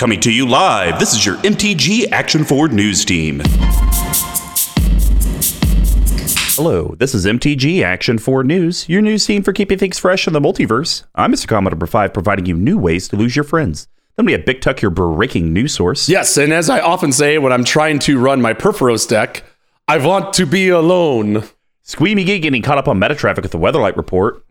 Coming to you live, this is your MTG Action Forward News Team. Hello, this is MTG Action Forward News, your news team for keeping things fresh in the multiverse. I'm Mr. Commodore Number 5, providing you new ways to lose your friends. Then we have Big Tuck, your breaking news source. Yes, and as I often say when I'm trying to run my Purphoros deck, I want to be alone. Squee McGee getting caught up on meta traffic with the Weatherlight report.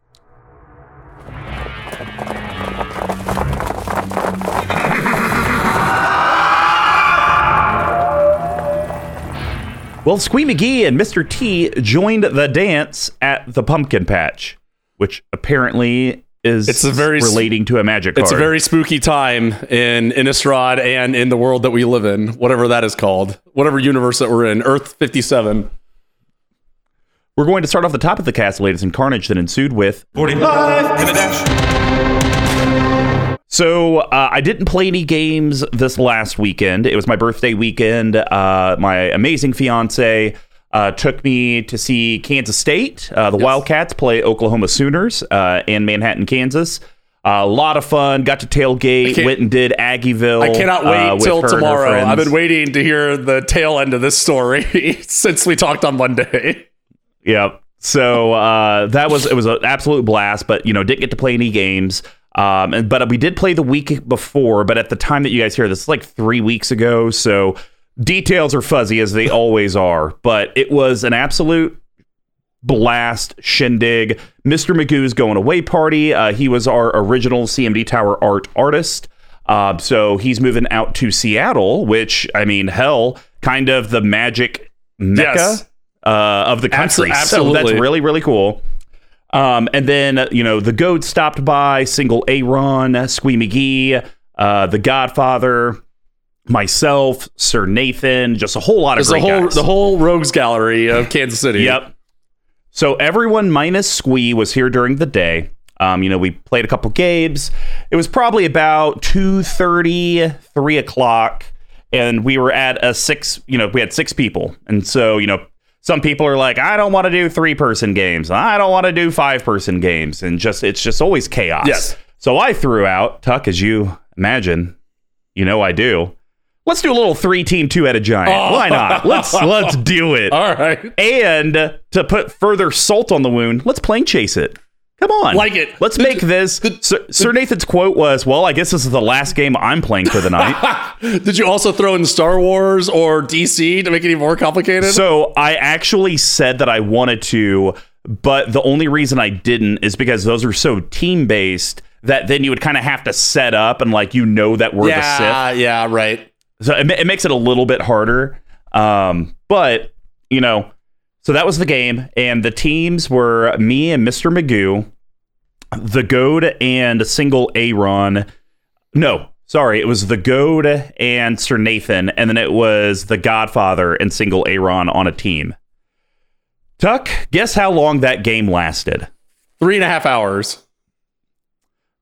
Well, Squee McGee and Mr. T joined the dance at the pumpkin patch, which apparently is It's a very relating to a magic card. It's a very spooky time in Innistrad and in the world that we live in, whatever that is called, whatever universe that we're in, Earth 57. We're going to start off the top of the cast, latest in carnage that ensued with 45 in a dash. So uh, I didn't play any games this last weekend. It was my birthday weekend. Uh, my amazing fiance uh, took me to see Kansas State. Uh, the Wildcats play Oklahoma Sooners uh, in Manhattan, Kansas. a lot of fun. Got to tailgate. Went and did Aggieville. I cannot wait uh, till and her tomorrow. I've been waiting to hear the tail end of this story since we talked on Monday. Yep. So uh, that was it was an absolute blast, but you know didn't get to play any games. Um, and but we did play the week before. But at the time that you guys hear this, like three weeks ago. So details are fuzzy as they always are. But it was an absolute blast shindig. Mr. Magoo's going away party. Uh, he was our original CMD Tower art artist. Uh, so he's moving out to Seattle, which I mean, hell, kind of the magic mecca Yes. uh, of the country. Abso- So absolutely. that's really really cool. Um, and then uh, you know the goat stopped by, single Aaron, Squee McGee, uh, the Godfather, myself, Sir Nathan, just a whole lot of the whole guys. the whole rogues gallery of Kansas City. Yep. So everyone minus Squee was here during the day. Um, you know, we played a couple games. It was probably about 2.30, 3 o'clock, and we were at a six, you know, we had six people. And so, you know, some people are like, I don't want to do three person games. I don't want to do five person games. And just, it's just always chaos. Yes. So I threw out, Tuck, as you imagine, you know I do. Let's do a little three team two headed giant. Oh. Why not? Let's let's do it. All right. And to put further salt on the wound, let's plane chase it. Come on. Like it. Let's make this. Sir, Sir Nathan's quote was, Well, I guess this is the last game I'm playing for the night. Did you also throw in Star Wars or DC to make it even more complicated? so I actually said that I wanted to, but the only reason I didn't is because those are so team based that then you would kind of have to set up and, like, you know that we're the Sith. yeah, yeah, right. So it, it makes it a little bit harder. Um, but, you know, so that was the game. And the teams were me and Mr. Magoo, the Goad and single Aaron. No, sorry. It was the Goad and Sir Nathan. And then it was the Godfather and single Aaron on a team. Tuck, guess how long that game lasted? Three and a half hours.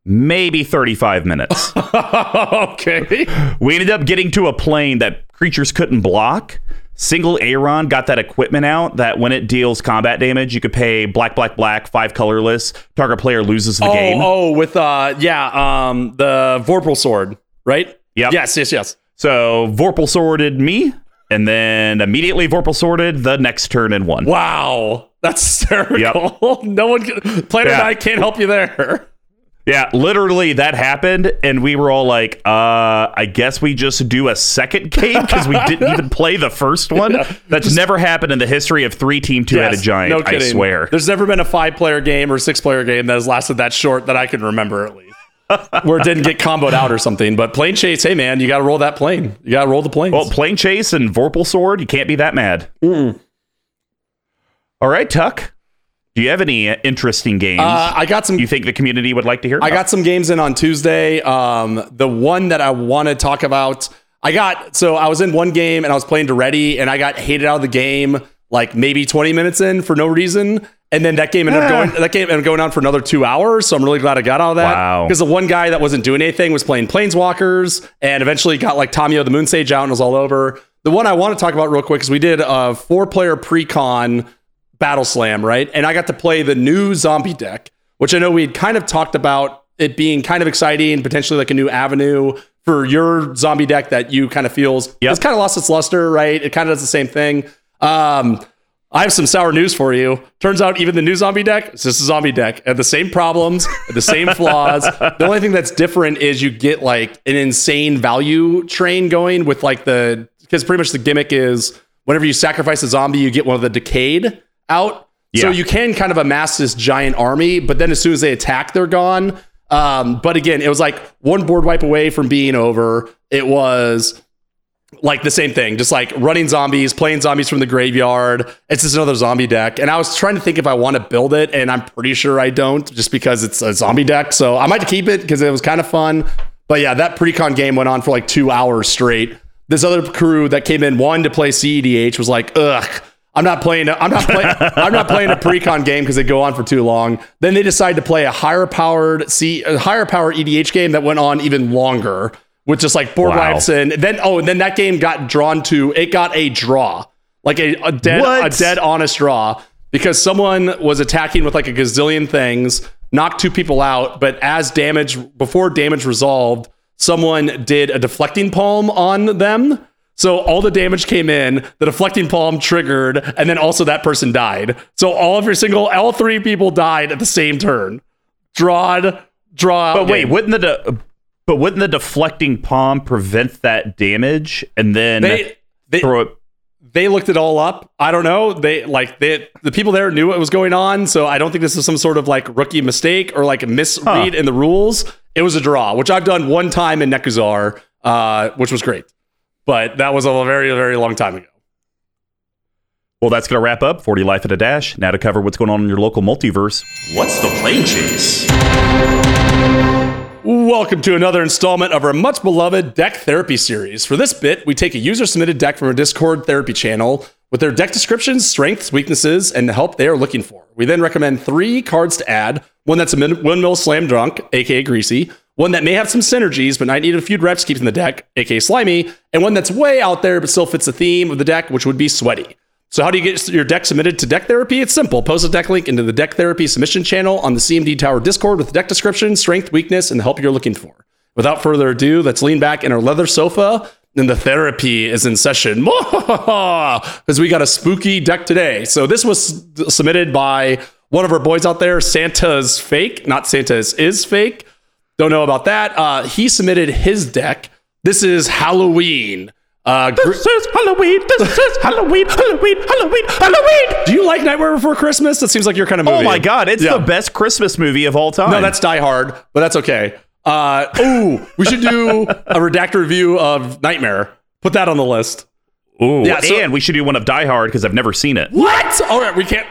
Maybe 35 minutes. okay. We ended up getting to a plane that creatures couldn't block. Single Aaron got that equipment out that when it deals combat damage, you could pay black, black, black, five colorless. Target player loses the Oh, game. oh, with uh, yeah, um, the Vorpal sword, right? Yep. Yes, yes, yes. So Vorpal Sworded me, and then immediately Vorpal Sworded the next turn and won. Wow, that's hysterical. no one, can, Planet Yeah. Night can't help you there. Yeah, literally that happened, and we were all like, uh, I guess we just do a second game because we didn't even play the first one. That's never happened in the history of three team two headed Yes, giant. no I kidding. swear. There's never been a five-player game or six-player game that has lasted that short that I can remember at least. Where it didn't get comboed out or something. But plane chase, hey man, you got to roll that plane. You got to roll the planes. Well, plane chase and Vorpal sword, you can't be that mad. All right, Tuck. Do you have any uh, interesting games uh, I got some you think the community would like to hear? I got some games in on Tuesday. Um, the one that I want to talk about, I got so I was in one game and I was playing Daretti and I got hated out of the game like maybe 20 minutes in for no reason. And then that game ended up Ah. going that game ended up going on for another two hours. So I'm really glad I got out of that. Wow. Because the one guy that wasn't doing anything was playing Planeswalkers and eventually got like Tamiyo the Moon Sage out and was all over. The one I want to talk about real quick is we did a four player pre-con Battle Slam, right? And I got to play the new zombie deck, which I know we had kind of talked about it being kind of exciting, potentially like a new avenue for your zombie deck that you kind of feels Yep. it's kind of lost its luster, right? It kind of does the same thing. Um, I have some sour news for you. Turns out even the new zombie deck is just a zombie deck. Had the same problems, the same flaws. The only thing that's different is you get like an insane value train going with like the because pretty much the gimmick is whenever you sacrifice a zombie, you get one of the decayed out. So you can kind of amass this giant army, but then as soon as they attack, they're gone. Um, but again, it was like one board wipe away from being over. It was like the same thing, just like running zombies, playing zombies from the graveyard. It's just another zombie deck. And I was trying to think if I want to build it, and I'm pretty sure I don't, just because it's a zombie deck. So I might keep it because it was kind of fun. But yeah, that precon game went on for like two hours straight. This other crew that came in one to play CEDH was like, ugh. I'm not playing. A, I'm not playing. I'm not playing a precon game because they go on for too long. Then they decide to play a higher powered C, a higher powered EDH game that went on even longer with just like four Wow. wipes and then oh and then that game got drawn to it got a draw like a, a dead What? a dead honest draw because someone was attacking with like a gazillion things knocked two people out but as damage before damage resolved someone did a deflecting palm on them so all the damage came in the deflecting palm triggered and then also that person died so all of your single all three people died at the same turn drawed draw But wait, wouldn't the de- but wouldn't the deflecting palm prevent that damage and then they they, throw it? they looked it all up. I don't know. They like they the people there knew what was going on, so I don't think this is some sort of like rookie mistake or like a misread in the rules. It was a draw, which I've done one time in Nekusar, uh, which was great. But that was a very, very long time ago. Well, that's going to wrap up 40 Life at a Dash. Now to cover what's going on in your local multiverse. What's the plane chase? Welcome to another installment of our much beloved deck therapy series. For this bit, we take a user submitted deck from our Discord therapy channel with their deck descriptions, strengths, weaknesses, and the help they are looking for. We then recommend three cards to add one that's a min- windmill slam drunk, aka greasy, one that may have some synergies but might need a few reps keeping the deck, aka slimy, and one that's way out there but still fits the theme of the deck, which would be sweaty. So how do you get your deck submitted to Deck Therapy? It's simple. Post a deck link into the Deck Therapy submission channel on the CMD Tower Discord with deck description, strength, weakness, and the help you're looking for. Without further ado, let's lean back in our leather sofa and the therapy is in session. Because we got a spooky deck today. So this was submitted by one of our boys out there, Santa's Fake. Not Santa's is fake. Don't know about that. Uh, he submitted his deck. This is Halloween. Uh, gr- This is Halloween. This is Halloween. Halloween. Halloween. Halloween. Do you like Nightmare Before Christmas? That seems like your kind of movie. Oh my God. It's Yeah. the best Christmas movie of all time. No, that's Die Hard, but that's okay. Uh, ooh, we should do a redacted review of Nightmare. Put that on the list. Ooh, Yeah, so- and we should do one of Die Hard because I've never seen it. What? All right, we can't.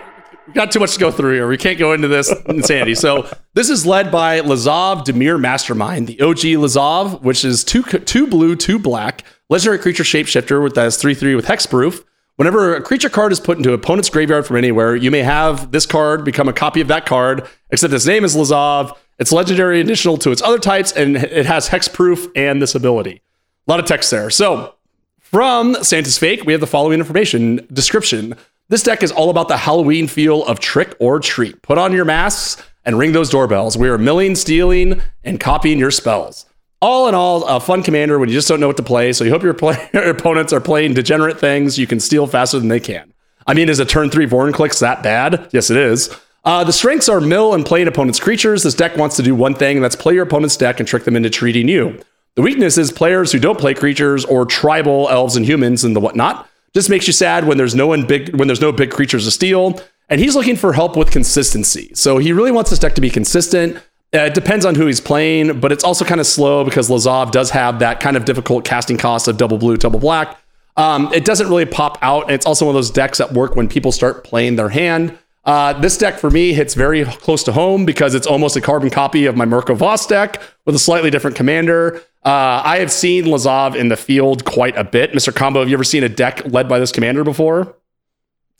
Got too much to go through here. We can't go into this insanity. So this is led by Lazav Dimir Mastermind, the OG Lazav, which is two two blue, two black, legendary creature shapeshifter with that is three three with hexproof. Whenever a creature card is put into opponent's graveyard from anywhere, you may have this card become a copy of that card, except its name is Lazav. It's legendary additional to its other types, and it has hexproof and this ability. A lot of text there. So from Santa's Fake, we have the following information description. This deck is all about the Halloween feel of trick or treat. Put on your masks and ring those doorbells. We are milling, stealing, and copying your spells. All in all, a fun commander when you just don't know what to play. So you hope your, play- your opponents are playing degenerate things you can steal faster than they can. I mean, is a turn three Vorinclex that bad? Yes, it is. Uh, the strengths are mill and play an opponent's creatures. This deck wants to do one thing, and that's play your opponent's deck and trick them into treating you. The weakness is players who don't play creatures or tribal elves and humans and the whatnot. Just makes you sad when there's no one big when there's no big creatures to steal. And he's looking for help with consistency. So he really wants this deck to be consistent. Uh, it depends on who he's playing, but it's also kind of slow because Lazav does have that kind of difficult casting cost of double blue, double black. Um, it doesn't really pop out. And it's also one of those decks that work when people start playing their hand. Uh, this deck for me hits very close to home because it's almost a carbon copy of my Mirko Vosk deck with a slightly different commander. Uh, I have seen Lazav in the field quite a bit. Mr. Combo, have you ever seen a deck led by this commander before?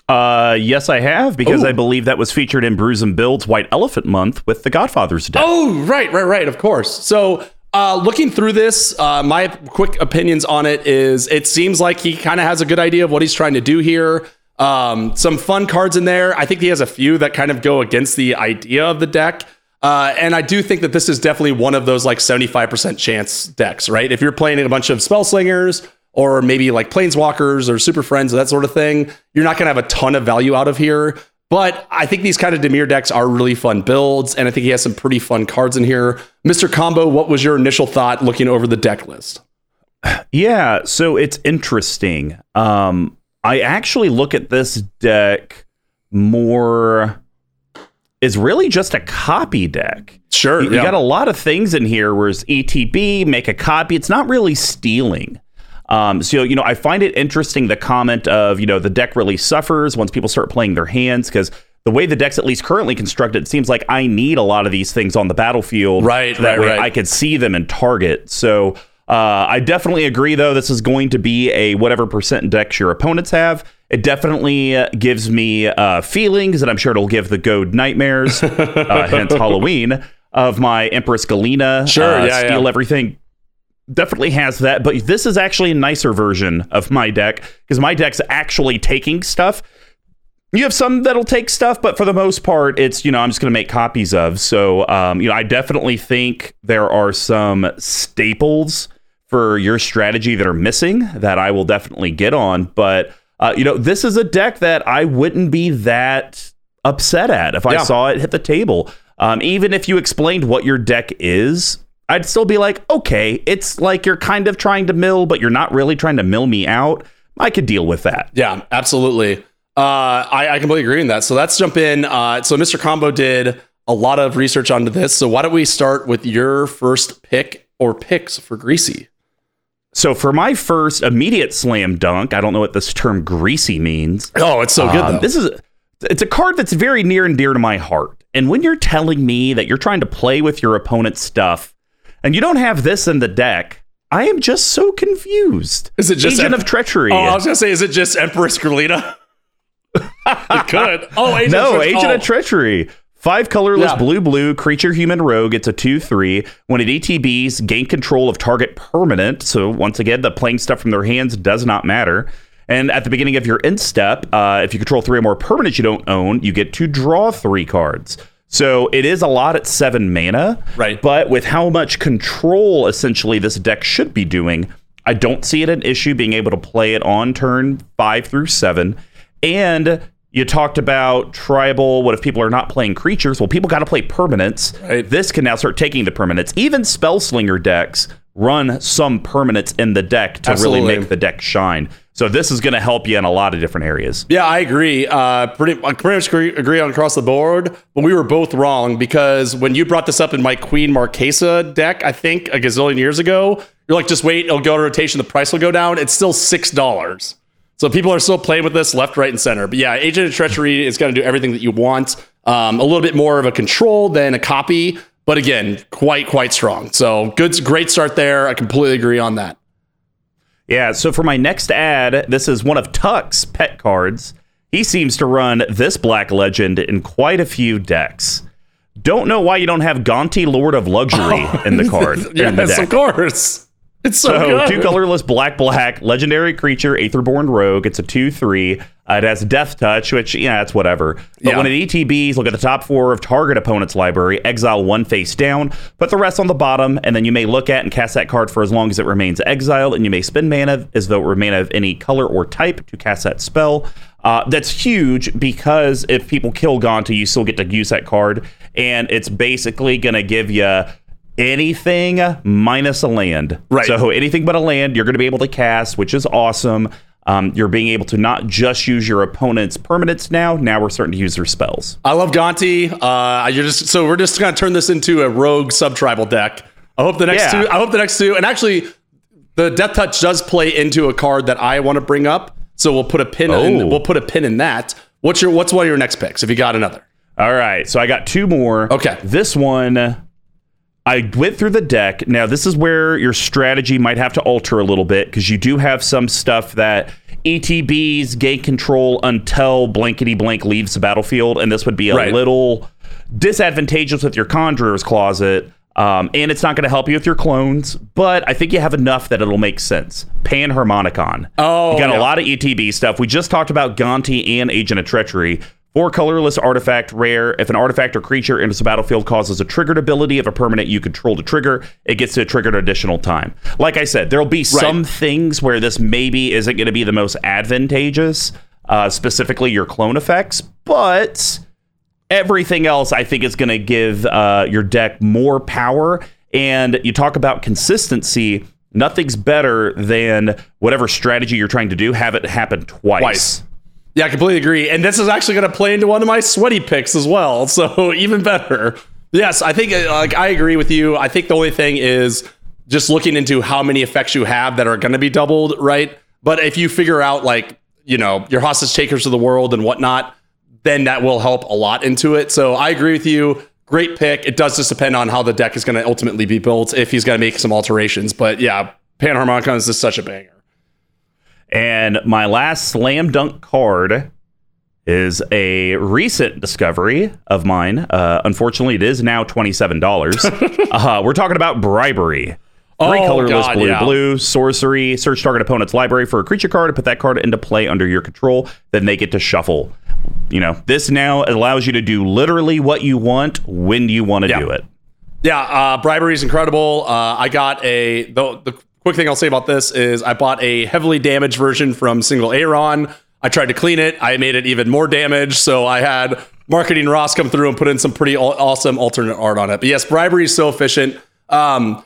Uh, yes, I have because Ooh. I believe that was featured in Bruise and Build's White Elephant Month with the Godfather's deck. Oh, right, right, right. Of course. So, uh, looking through this, uh, my quick opinions on it is it seems like he kind of has a good idea of what he's trying to do here. Um, some fun cards in there. I think he has a few that kind of go against the idea of the deck. Uh, and I do think that this is definitely one of those like 75% chance decks, right? If you're playing a bunch of spell slingers or maybe like planeswalkers or super friends or that sort of thing, you're not going to have a ton of value out of here. But I think these kind of Dimir decks are really fun builds, and I think he has some pretty fun cards in here. Mr. Combo, what was your initial thought looking over the deck list? Yeah, so it's interesting. Um, I actually look at this deck more is really just a copy deck. Sure. You, you got a lot of things in here whereas ETB, make a copy. It's not really stealing. Um, so, you know, I find it interesting the comment of, you know, the deck really suffers once people start playing their hands because the way the deck's at least currently constructed, it seems like I need a lot of these things on the battlefield. Right, so that right, way right. I could see them and target. So uh, I definitely agree, though, this is going to be a whatever percent decks your opponents have. It definitely uh, gives me uh, feelings, and I'm sure it'll give the Goad nightmares, uh, hence Halloween, of my Empress Galina. Sure, uh, yeah, steal yeah. everything definitely has that, but this is actually a nicer version of my deck because my deck's actually taking stuff. You have some that'll take stuff, but for the most part, it's you know I'm just going to make copies of. So um, you know I definitely think there are some staples for your strategy that are missing that I will definitely get on. But uh, you know this is a deck that I wouldn't be that upset at if I Yeah. saw it hit the table. Um, even if you explained what your deck is, I'd still be like, okay, it's like you're kind of trying to mill, but you're not really trying to mill me out. I could deal with that. Yeah, absolutely. Uh, I, I completely agree in that. So let's jump in. Uh, so Mr. Combo did a lot of research onto this. So why don't we start with your first pick or picks for Greasy? So for my first immediate slam dunk, I don't know what this term greasy means. Oh, it's so good um, though. this is it's a card that's very near and dear to my heart. And when you're telling me that you're trying to play with your opponent's stuff and you don't have this in the deck, I am just so confused. Is it just Agent Em- of Treachery? oh, I was gonna say, is it just Empress Galina? it could. Oh, Agent no, of Agent oh. of Treachery. Five colorless Yeah. blue blue creature human rogue. It's a 2 3. When it ETBs, gain control of target permanent. So, once again, the playing stuff from their hands does not matter. And at the beginning of your end step, uh, if you control three or more permanents you don't own, you get to draw three cards. So it is a lot at seven mana. Right. But with how much control essentially this deck should be doing, I don't see it an issue being able to play it on turn five through seven. And you talked about tribal. What if people are not playing creatures? Well, people got to play permanents. Right. This can now start taking the permanents. Even spellslinger decks run some permanents in the deck to Absolutely. really make the deck shine. So this is going to help you in a lot of different areas. Yeah, I agree. Uh, pretty, I pretty much agree, agree on across the board, but we were both wrong because when you brought this up in my Queen Marchesa deck, I think a gazillion years ago, you're like, just wait, it'll go to rotation, the price will go down. It's still six dollars. So people are still playing with this left, right, and center. But yeah, Agent of Treachery is going to do everything that you want. Um, a little bit more of a control than a copy, but again, quite quite strong. So good, great start there. I completely agree on that. Yeah, so for my next ad, this is one of Tuck's pet cards. He seems to run this Black Legend in quite a few decks. Don't know why you don't have Gonti Lord of Luxury in the card. in the Yes, deck. of course. It's so, So good. two colorless black black legendary creature Aetherborn Rogue. It's a two three. Uh, it has Death Touch, which yeah, it's whatever. But Yeah. when it ETBs, look at the top four of target opponent's library. Exile one face down. Put the rest on the bottom, and then you may look at and cast that card for as long as it remains exiled, and you may spend mana as though it were mana of any color or type to cast that spell. Uh, that's huge because if people kill Gonti, you still get to use that card, and it's basically going to give you anything minus a land. Right. So anything but a land, you're going to be able to cast, which is awesome. Um, you're being able to not just use your opponent's permanents now. Now we're starting to use their spells. I love Gonti. Uh, you're just so we're just gonna turn this into a rogue sub tribal deck. I hope the next Yeah. two. I hope the next two. And actually, the Death Touch does play into a card that I want to bring up. So we'll put a pin. Oh. In, we'll put a pin in that. What's your What's one of your next picks? If you got another. All right. So I got two more. Okay. This one, I went through the deck. Now, this is where your strategy might have to alter a little bit because you do have some stuff that ETBs gain control until blankety blank leaves the battlefield. And this would be a Right. little disadvantageous with your Conjurer's Closet. Um, and it's not going to help you with your clones, but I think you have enough that it'll make sense. Panharmonicon. Oh, you got yeah. a lot of ETB stuff. We just talked about Gonti and Agent of Treachery. Four colorless artifact rare. If an artifact or creature enters the battlefield causes a triggered ability of a permanent you control to trigger, it gets to trigger an additional time. Like I said, there'll be some things where this maybe isn't going to be the most advantageous, uh, specifically your clone effects, but everything else I think is going to give uh, your deck more power. And you talk about consistency. Nothing's better than whatever strategy you're trying to do, have it happen twice. Twice. Yeah, I completely agree. And this is actually going to play into one of my sweaty picks as well. So even better. Yes, I think uh, like I agree with you. I think the only thing is just looking into how many effects you have that are going to be doubled, right? But if you figure out like you know your hostage takers of the world and whatnot, then that will help a lot into it. So I agree with you. Great pick. It does just depend on how the deck is going to ultimately be built if he's going to make some alterations. But yeah, Panharmonicon is just such a banger. And my last slam dunk card is a recent discovery of mine. Uh, unfortunately, it is now $27. uh, we're talking about bribery. Three Oh, colorless God, blue, yeah. blue, sorcery. Search target opponent's library for a creature card put that card into play under your control. Then they get to shuffle. You know, this now allows you to do literally what you want when you want to Yeah. do it. Yeah, uh, bribery is incredible. Uh, I got a the, the quick thing I'll say about this is I bought a heavily damaged version from Single Aaron. I tried to clean it. I made it even more damaged. So I had marketing Ross come through and put in some pretty awesome alternate art on it. But yes, bribery is so efficient. Um,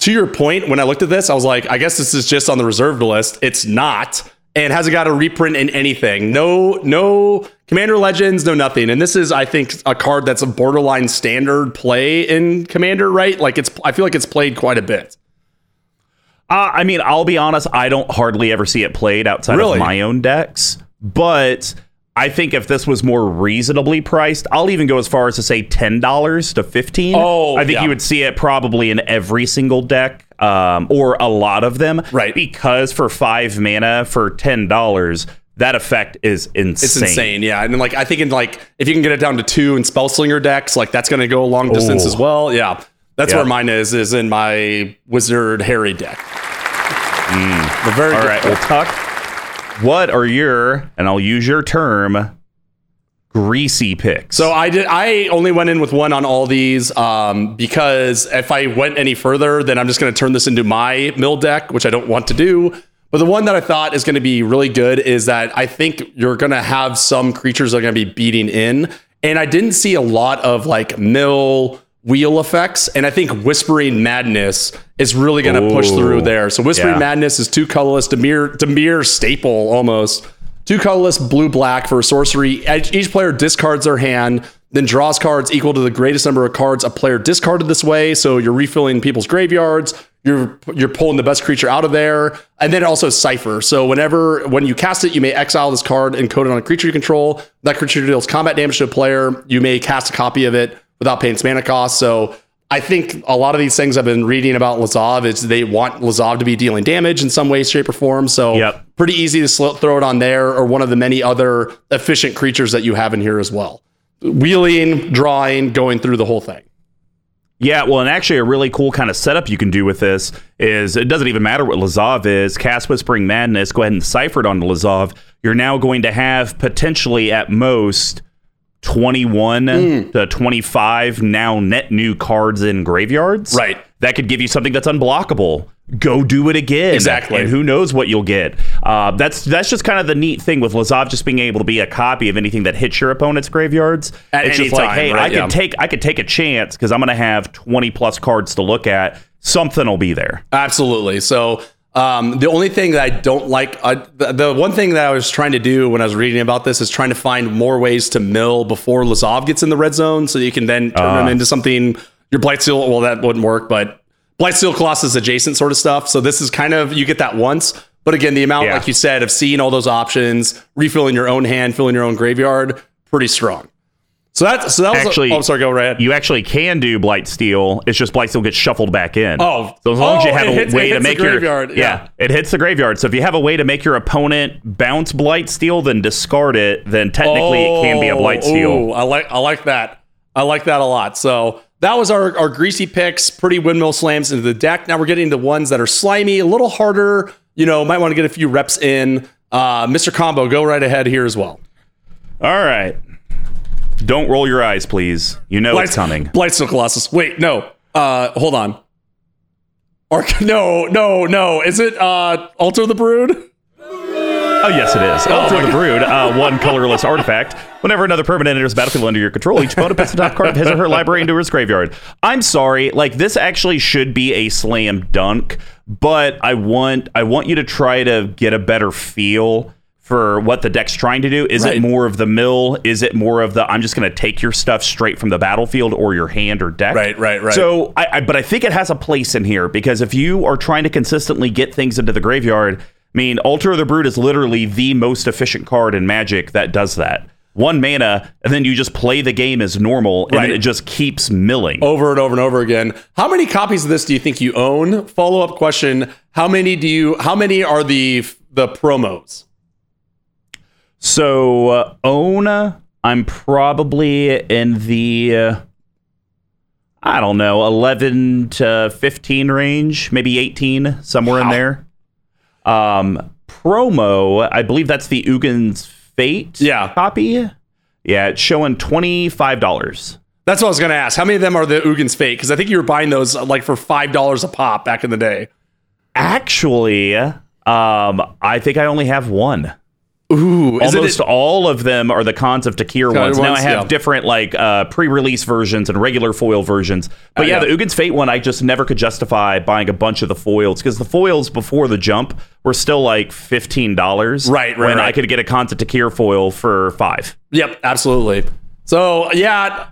to your point, when I looked at this, I was like, I guess this is just on the reserved list. It's not, and hasn't got a reprint in anything. No, no Commander Legends, no nothing. And this is, I think, a card that's a borderline standard play in Commander, right? Like it's, I feel like it's played quite a bit. Uh, I mean, I'll be honest, I don't hardly ever see it played outside Really? of my own decks. But I think if this was more reasonably priced, I'll even go as far as to say ten dollars to fifteen. Oh, I think yeah. you would see it probably in every single deck, um, or a lot of them. Right. Because for five mana for ten dollars, that effect is insane. It's insane, yeah. And then, like, I think in like if you can get it down to two in Spellslinger decks, like that's going to go a long distance Oh. as well. Yeah, that's Yeah. where mine is. Is in my Wizard Harry deck. The very All good well, Tuck, what are your, and I'll use your term, greasy picks? So I did. I only went in with one on all these um, because if I went any further, then I'm just going to turn this into my mill deck, which I don't want to do. But the one that I thought is going to be really good is that I think you're going to have some creatures that are going to be beating in, and I didn't see a lot of like mill wheel effects, and I think Whispering Madness is really going to push through there. So Whispering Yeah. Madness is two colorless, Dimir Dimir staple almost. Two colorless, blue black for sorcery. Each each player discards their hand, then draws cards equal to the greatest number of cards a player discarded this way. So you're refilling people's graveyards. You're you're pulling the best creature out of there, and then also cipher. So whenever when you cast it, you may exile this card and code it on a creature you control. That creature deals combat damage to a player. You may cast a copy of it without paying its mana cost. So I think a lot of these things I've been reading about Lazav is they want Lazav to be dealing damage in some way, shape, or form. So Yep. pretty easy to sl- throw it on there or one of the many other efficient creatures that you have in here as well. Wheeling, drawing, going through the whole thing. Yeah, well, and actually, a really cool kind of setup you can do with this is it doesn't even matter what Lazav is. Cast Whispering Madness, go ahead and cipher it onto Lazav. You're now going to have potentially at most 21 Hmm. to 25 now net new cards in graveyards. Right. That could give you something that's unblockable. Go do it again. Exactly. And who knows what you'll get. Uh, that's that's just kind of the neat thing with Lazav just being able to be a copy of anything that hits your opponent's graveyards. At it's just like, hey, right? I can Yeah. take I could take a chance because I'm going to have 20 plus cards to look at. Something will be there. Absolutely. So um, the only thing that I don't like, uh, the, the one thing that I was trying to do when I was reading about this is trying to find more ways to mill before Lazav gets in the red zone, so you can then turn him into something. Your Blightsteel, well, that wouldn't work, but Blightsteel Colossus adjacent sort of stuff. So this is kind of you get that once, but again, the amount, Yeah. like you said, of seeing all those options, refilling your own hand, filling your own graveyard, pretty strong. So that, so that was Actually, oh, I'm sorry, go right. ahead. You actually can do Blight Steel. It's just Blight Steel gets shuffled back in. Oh. so as long as you Oh, have a hits- way to make your graveyard, yeah. yeah. it hits the graveyard. So if you have a way to make your opponent bounce Blight Steel, then discard it. Then technically it can be a Blight Oh, Steel. ooh, I like I like that. I like that a lot. So that was our, our greasy picks, pretty windmill slams into the deck. Now we're getting to ones that are slimy, a little harder. You know, might want to get a few reps in. Uh, Mr. Combo, go right ahead here as well. All right. Don't roll your eyes, please. You know it's coming. Blightstone Colossus. Wait, no. Uh, hold on. Or no, no, no. Is it uh Altar the Brood? Oh, yes, it is. Altar of the Brood, uh, one colorless artifact. Whenever another permanent enters the battlefield under your control, each opponent puts the top card of his or her library into his graveyard. I'm sorry, like this actually should be a slam dunk, but I want I want you to try to get a better feel for what the deck's trying to do. Is Right. it more of the mill? Is it more of the I'm just going to take your stuff straight from the battlefield or your hand or deck? Right, right, right. So, I, I but I think it has a place in here because if you are trying to consistently get things into the graveyard, I mean, Altar of the Brood is literally the most efficient card in Magic that does that. One mana, and then you just play the game as normal, and Right. it just keeps milling. Over and over and over again. How many copies of this do you think you own? Follow up question: How many do you? How many are the the promos? So, uh, own, I'm probably in the, uh, I don't know, 11 to 15 range, maybe 18, somewhere in there. Um, promo, I believe that's the Ugin's Fate Yeah. copy. Yeah, it's showing $25. That's what I was going to ask. How many of them are the Ugin's Fate? Because I think you were buying those uh, like for five dollars a pop back in the day. Actually, um, I think I only have one. Ooh, is Almost it? all of them are the Khans of Tarkir ones. Now I have yeah. different like uh, pre-release versions and regular foil versions. But Uh, yeah, yeah. the Ugin's Fate one, I just never could justify buying a bunch of the foils because the foils before the jump were still like fifteen dollars. Right, right, When I could get a Khans of Tarkir foil for five. Yep, absolutely. So yeah,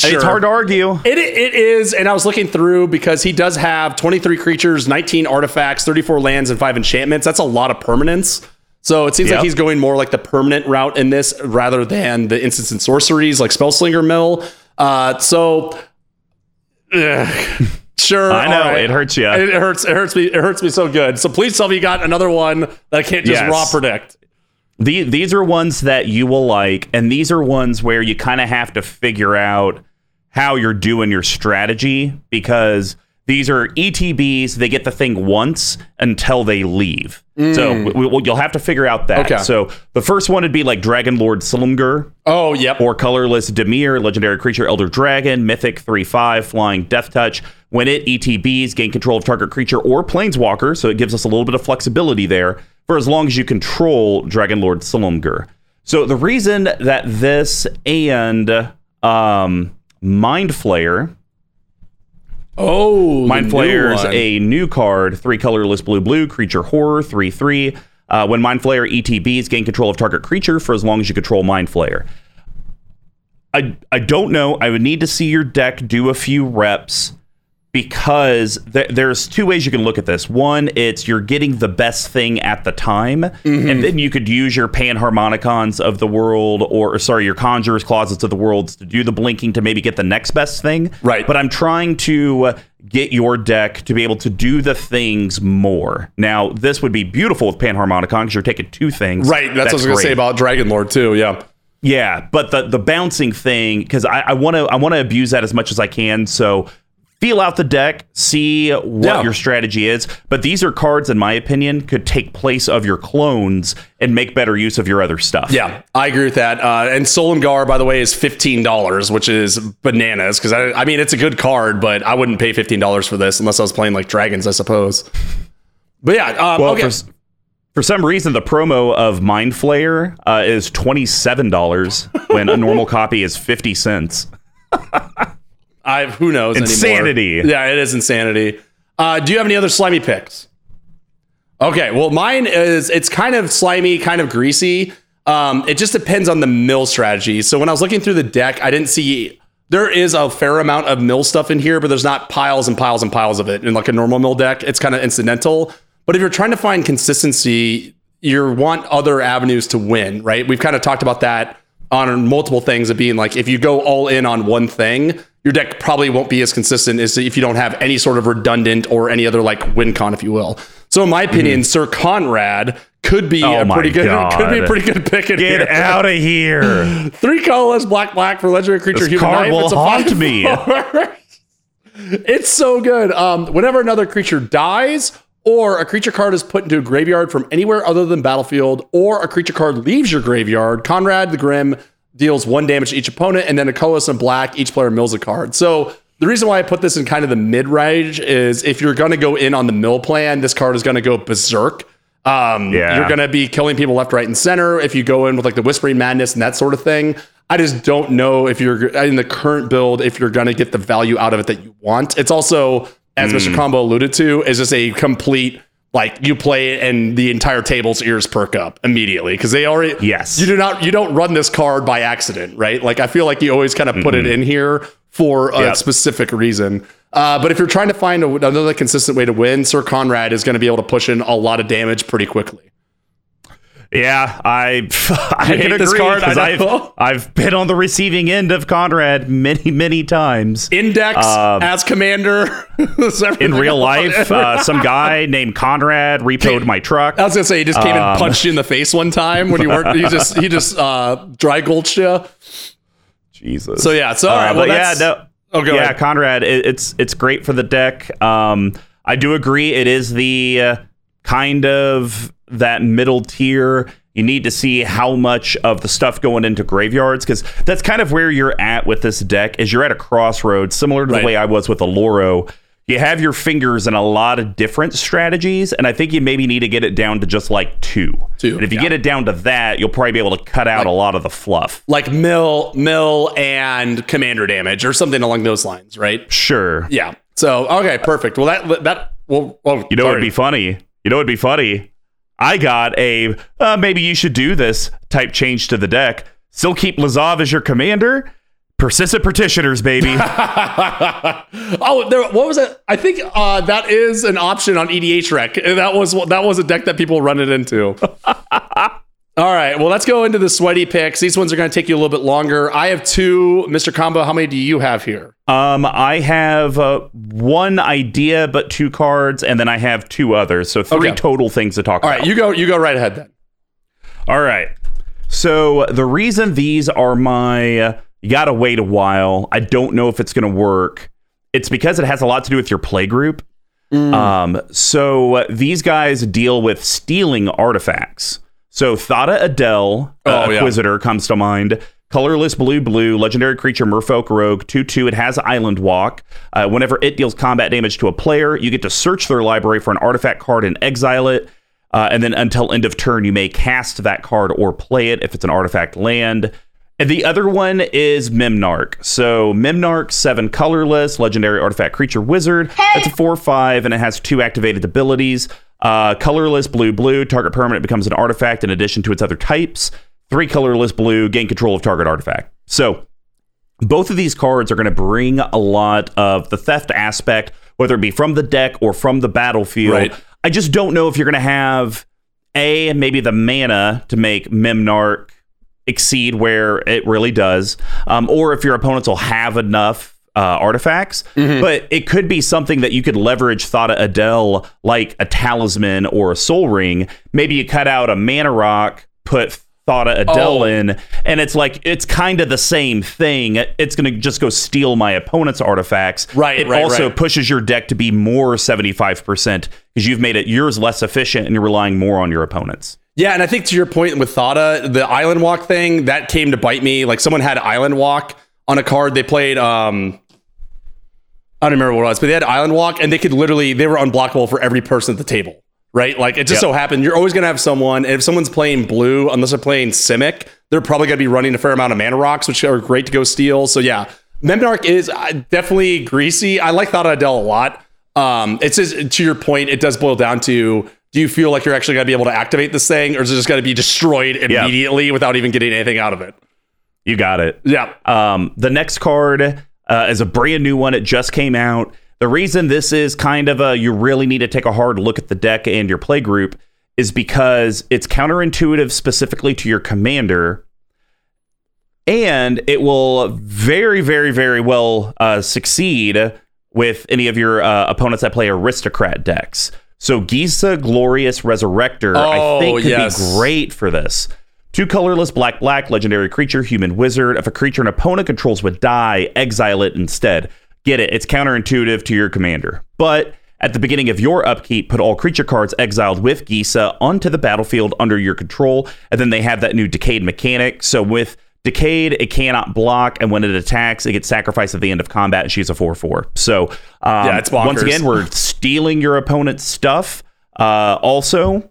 It's hard to argue. It, it is, and I was looking through because he does have 23 creatures, 19 artifacts, 34 lands, and five enchantments. That's a lot of permanents. So it seems Yep. like he's going more like the permanent route in this rather than the instants and sorceries like Spellslinger Mill. Uh, so, ugh, sure, I know right. it hurts you. It hurts. It hurts me. It hurts me so good. So please tell me you got another one that I can't just Yes. raw predict. The, these are ones that you will like, and these are ones where you kind of have to figure out how you're doing your strategy because these are ETBs. They get the thing once until they leave. So we, we- you'll have to figure out that. Okay. So the first one would be like Dragon Lord Silumgar Oh, yep. or colorless Dimir, legendary creature, Elder Dragon, Mythic 3 5, flying Death Touch. When it ETBs, gain control of target creature or planeswalker, so it gives us a little bit of flexibility there for as long as you control Dragon Lord Silumgar. So the reason that this and um, Mind Flayer, oh, Mind Flayer is one. a new card, three colorless blue blue, creature horror, 3 3. Uh, when Mind Flayer ETBs, gain control of target creature for as long as you control Mind Flayer. I I don't know. I would need to see your deck do a few reps because th- there's two ways you can look at this. One, it's you're getting the best thing at the time, Mm-hmm. and then you could use your Panharmonicons of the world, or, or sorry, your Conjurers Closets of the worlds to do the blinking to maybe get the next best thing. Right. But I'm trying to get your deck to be able to do the things more. Now, this would be beautiful with Panharmonicon because you're taking two things. Right. That's, what I was going to say about Dragon Lord, too. Yeah. Yeah, but the the bouncing thing because I want to I want to abuse that as much as I can. So feel out the deck, see what Yeah. your strategy is. But these are cards, in my opinion, could take place of your clones and make better use of your other stuff. Yeah, I agree with that. Uh, and Silumgar, by the way, is fifteen dollars, which is bananas. Because I, I mean, it's a good card, but I wouldn't pay fifteen dollars for this unless I was playing like dragons, I suppose. But yeah, um, Well, okay. for, for some reason, the promo of Mind Flayer uh, is twenty seven dollars when a normal copy is fifty cents. I who knows Insanity. anymore. Yeah, it is insanity. Uh, do you have any other slimy picks? Okay, well, mine is it's kind of slimy, kind of greasy. Um, it just depends on the mill strategy. So when I was looking through the deck, I didn't see there is a fair amount of mill stuff in here, but there's not piles and piles and piles of it in like a normal mill deck. It's kind of incidental. But if you're trying to find consistency, you want other avenues to win, right? We've kind of talked about that on multiple things of being like if you go all in on one thing, your deck probably won't be as consistent as if you don't have any sort of redundant or any other like win con, if you will. So in my opinion, Syr Konrad could be Mm-hmm. Oh a pretty good could be a pretty good pick Get here. out of here! Three colorless black black for legendary creature This human card knife. will It's haunt me. it's so good. Um, whenever another creature dies, or a creature card is put into a graveyard from anywhere other than battlefield, or a creature card leaves your graveyard, Konrad the Grim deals one damage to each opponent, and then a colorless and black, each player mills a card. So the reason why I put this in kind of the mid range is if you're going to go in on the mill plan, this card is going to go berserk. Um, Yeah. You're going to be killing people left, right, and center. If you go in with like the Whispering Madness and that sort of thing, I just don't know if you're in the current build if you're going to get the value out of it that you want. It's also, as Mr. Combo alluded to, is just a complete like you play it and the entire table's ears perk up immediately because they already Yes. you do not you don't run this card by accident right like I feel like you always kind of put it in here for a Yep. specific reason. Uh, but if you're trying to find a, another consistent way to win, Syr Konrad is going to be able to push in a lot of damage pretty quickly. Yeah, I I hate can this agree card? Because I've. I've been on the receiving end of Konrad many many times. Index as commander In real life, uh, some guy named Conrad repoed my truck. I was gonna say he just came Um, and punched you in the face one time when you weren't. He just he just uh, dry gulched you. Jesus. So yeah, so all right, Uh, well, but yeah, no. Oh, yeah, ahead. Konrad, it, it's it's great for the deck. Um, I do agree. It is the uh, kind of that middle tier. You need to see how much of the stuff going into graveyards because that's kind of where you're at with this deck. Is you're at a crossroads, similar to Right. the way I was with Aloro. You have your fingers in a lot of different strategies, and I think you maybe need to get it down to just like two. Two, and if you yeah. get it down to that, you'll probably be able to cut out a lot of the fluff. like mill, mill, and commander damage or something along those lines, right? Sure. Yeah. So okay, perfect. Well, that that well, well You know sorry. what'd be funny? You know it'd be funny? I got a uh, maybe you should do this type change to the deck. Still keep Lazav as your commander. Persistent petitioners, baby. oh, there. What was it? I think uh, that is an option on EDH Rec. That was that was a deck that people run it into. All right. Well, let's go into the sweaty picks. These ones are going to take you a little bit longer. I have two. Mr. Combo, how many do you have here? um, I have uh, one idea, but two cards, and then I have two others. So three Okay. total things to talk All about. All right. you go. You go right ahead then. All right. So the reason these are my uh, you gotta wait a while. I don't know if it's gonna work. It's because it has a lot to do with your play group. Um, so uh, these guys deal with stealing artifacts. So Thada Adel, uh, Oh, yeah. Acquisitor, comes to mind. Colorless blue blue legendary creature Merfolk Rogue 2 2. It has Island Walk. Uh, whenever it deals combat damage to a player, you get to search their library for an artifact card and exile it. Uh, and then until end of turn, you may cast that card or play it if it's an artifact land. And the other one is Memnarch. So Memnarch, seven colorless, legendary artifact creature wizard. It's a four five, and it has two activated abilities. Uh, colorless blue blue. Target permanent becomes an artifact in addition to its other types. Three colorless blue. Gain control of target artifact. So both of these cards are going to bring a lot of the theft aspect, whether it be from the deck or from the battlefield. Right. I just don't know if you're going to have a maybe the mana to make Memnarch exceed where it really does, um, or if your opponents will have enough. Uh, artifacts, but it could be something that you could leverage Thada Adel like a talisman or a soul ring. Maybe you cut out a mana rock, put Thada Adel Oh. in, and it's like it's kind of the same thing. It's going to just go steal my opponent's artifacts. Right, It right, also right. pushes your deck to be more seventy five percent because you've made it yours less efficient and you're relying more on your opponents. Yeah, and I think to your point with Thada, the Island Walk thing that came to bite me. Like someone had Island Walk on a card. They played. um I don't remember what it was, but they had Island Walk, and they could literally they were unblockable for every person at the table. Right, like it just Yep. so happened you're always gonna have someone. And if someone's playing blue, unless they're playing Simic, they're probably gonna be running a fair amount of mana rocks, which are great to go steal. So yeah, Memnarch is uh, definitely greasy. I like Thada Adel a lot. Um, it's just to your point, it does boil down to do you feel like you're actually gonna be able to activate this thing, or is it just gonna be destroyed immediately without even getting anything out of it? You got it. Yeah. Um, the next card uh, is a brand new one. It just came out. The reason this is kind of a you really need to take a hard look at the deck and your play group is because it's counterintuitive specifically to your commander, and it will very, very, very well uh, succeed with any of your uh, opponents that play aristocrat decks. So Gisa Glorious Resurrector, Oh, I think, could yes. be great for this. Two colorless black black legendary creature human wizard. If a creature an opponent controls would die, exile it instead. Get it? It's counterintuitive to your commander. But at the beginning of your upkeep, put all creature cards exiled with Gisa onto the battlefield under your control, and then they have that new decayed mechanic. So with Decayed, it cannot block, and when it attacks, it gets sacrificed at the end of combat, and she's a 4 4. So, um, Yeah, it's once again, we're stealing your opponent's stuff. Uh, also,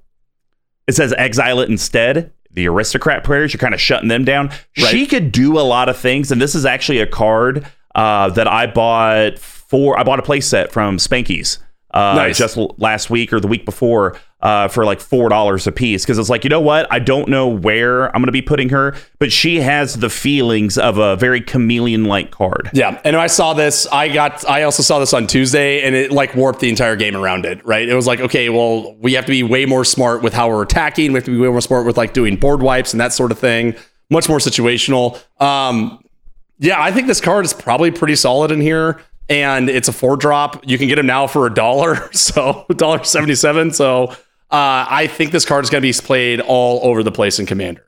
it says exile it instead. The aristocrat players, you're kind of shutting them down. She could do a lot of things, and this is actually a card uh, that I bought for. I bought a playset from Spanky's uh, Nice. just l- last week or the week before uh, for like four dollars a piece because it's like you know what I don't know where I'm going to be putting her, but she has the feelings of a very chameleon like card. Yeah, and I saw this. I got. I also saw this on Tuesday, and it like warped the entire game around it. Right? It was like, okay, well, we have to be way more smart with how we're attacking. We have to be way more smart with like doing board wipes and that sort of thing. Much more situational. Um, yeah, I think this card is probably pretty solid in here, and it's a four drop. You can get him now for a dollar, so dollar seventy seven. So uh, I think this card is going to be played all over the place in Commander.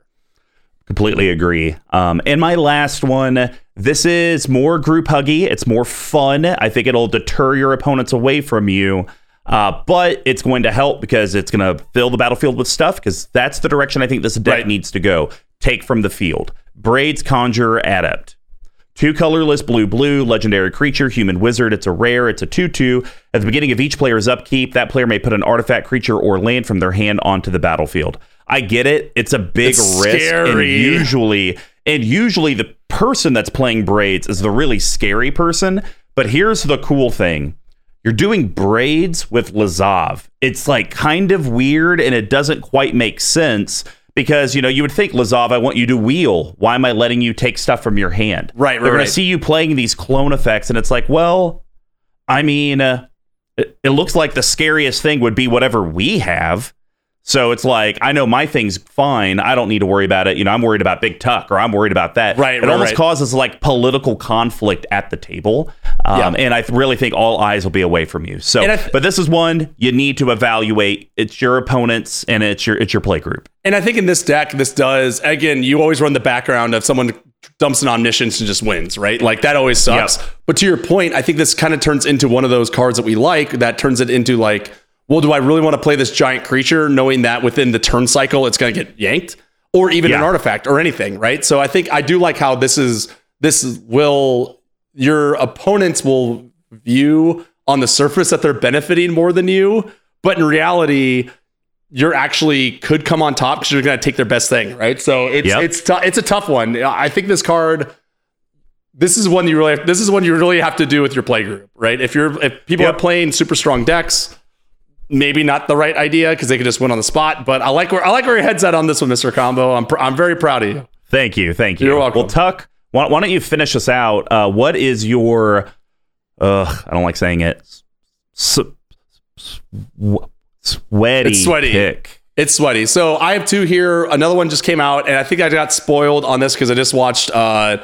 Completely agree. Um, and my last one, this is more group huggy. It's more fun. I think it'll deter your opponents away from you. Uh, but it's going to help because it's going to fill the battlefield with stuff because that's the direction I think this deck Right. needs to go. Take from the field. Braids, Conjurer, Adept. Two colorless blue blue legendary creature human wizard. It's a rare. It's a two two. At the beginning of each player's upkeep, that player may put an artifact creature or land from their hand onto the battlefield. I get it. It's a big It's risk, and usually, and usually the person that's playing braids is the really scary person. But here's the cool thing: you're doing braids with Lazav. It's like kind of weird, and it doesn't quite make sense. Because you know you would think Lazav, I want you to wheel. Why am I letting you take stuff from your hand? Right, right, They're going right. to see you playing these clone effects, and it's like, well, I mean, uh, it, it looks like the scariest thing would be whatever we have. So it's like, I know my thing's fine. I don't need to worry about it. You know, I'm worried about Big Tuck or I'm worried about that. Right, It right, almost right. causes like political conflict at the table. Um, Yeah. And I th- really think all eyes will be away from you. So, th- but this is one you need to evaluate. It's your opponents and it's your it's your play group. And I think in this deck, this does again. You always run the background of someone dumps an omniscience and just wins, right? Like that always sucks. Yep. But to your point, I think this kind of turns into one of those cards that we like. That turns it into like, well, do I really want to play this giant creature, knowing that within the turn cycle it's going to get yanked, or even an artifact or anything, right? So I think I do like how this is. This will your opponents will view on the surface that they're benefiting more than you, but in reality, you're actually could come on top because you're going to take their best thing, right? So it's Yep. it's tou- it's a tough one. I think this card. This is one you really this is one you really have to do with your play group, right? If you're if people Yep. are playing super strong decks, maybe not the right idea because they could just win on the spot. But I like where I like where your head's at on this one, Mister Combo. I'm pr- I'm very proud of you. Thank you, thank you. You're welcome. Well, Tuck, why, why don't you finish us out? Uh, what is your? Uh, I don't like saying it. S- s- sweaty, It's sweaty. pick. It's sweaty. So I have two here. Another one just came out, and I think I got spoiled on this because I just watched uh,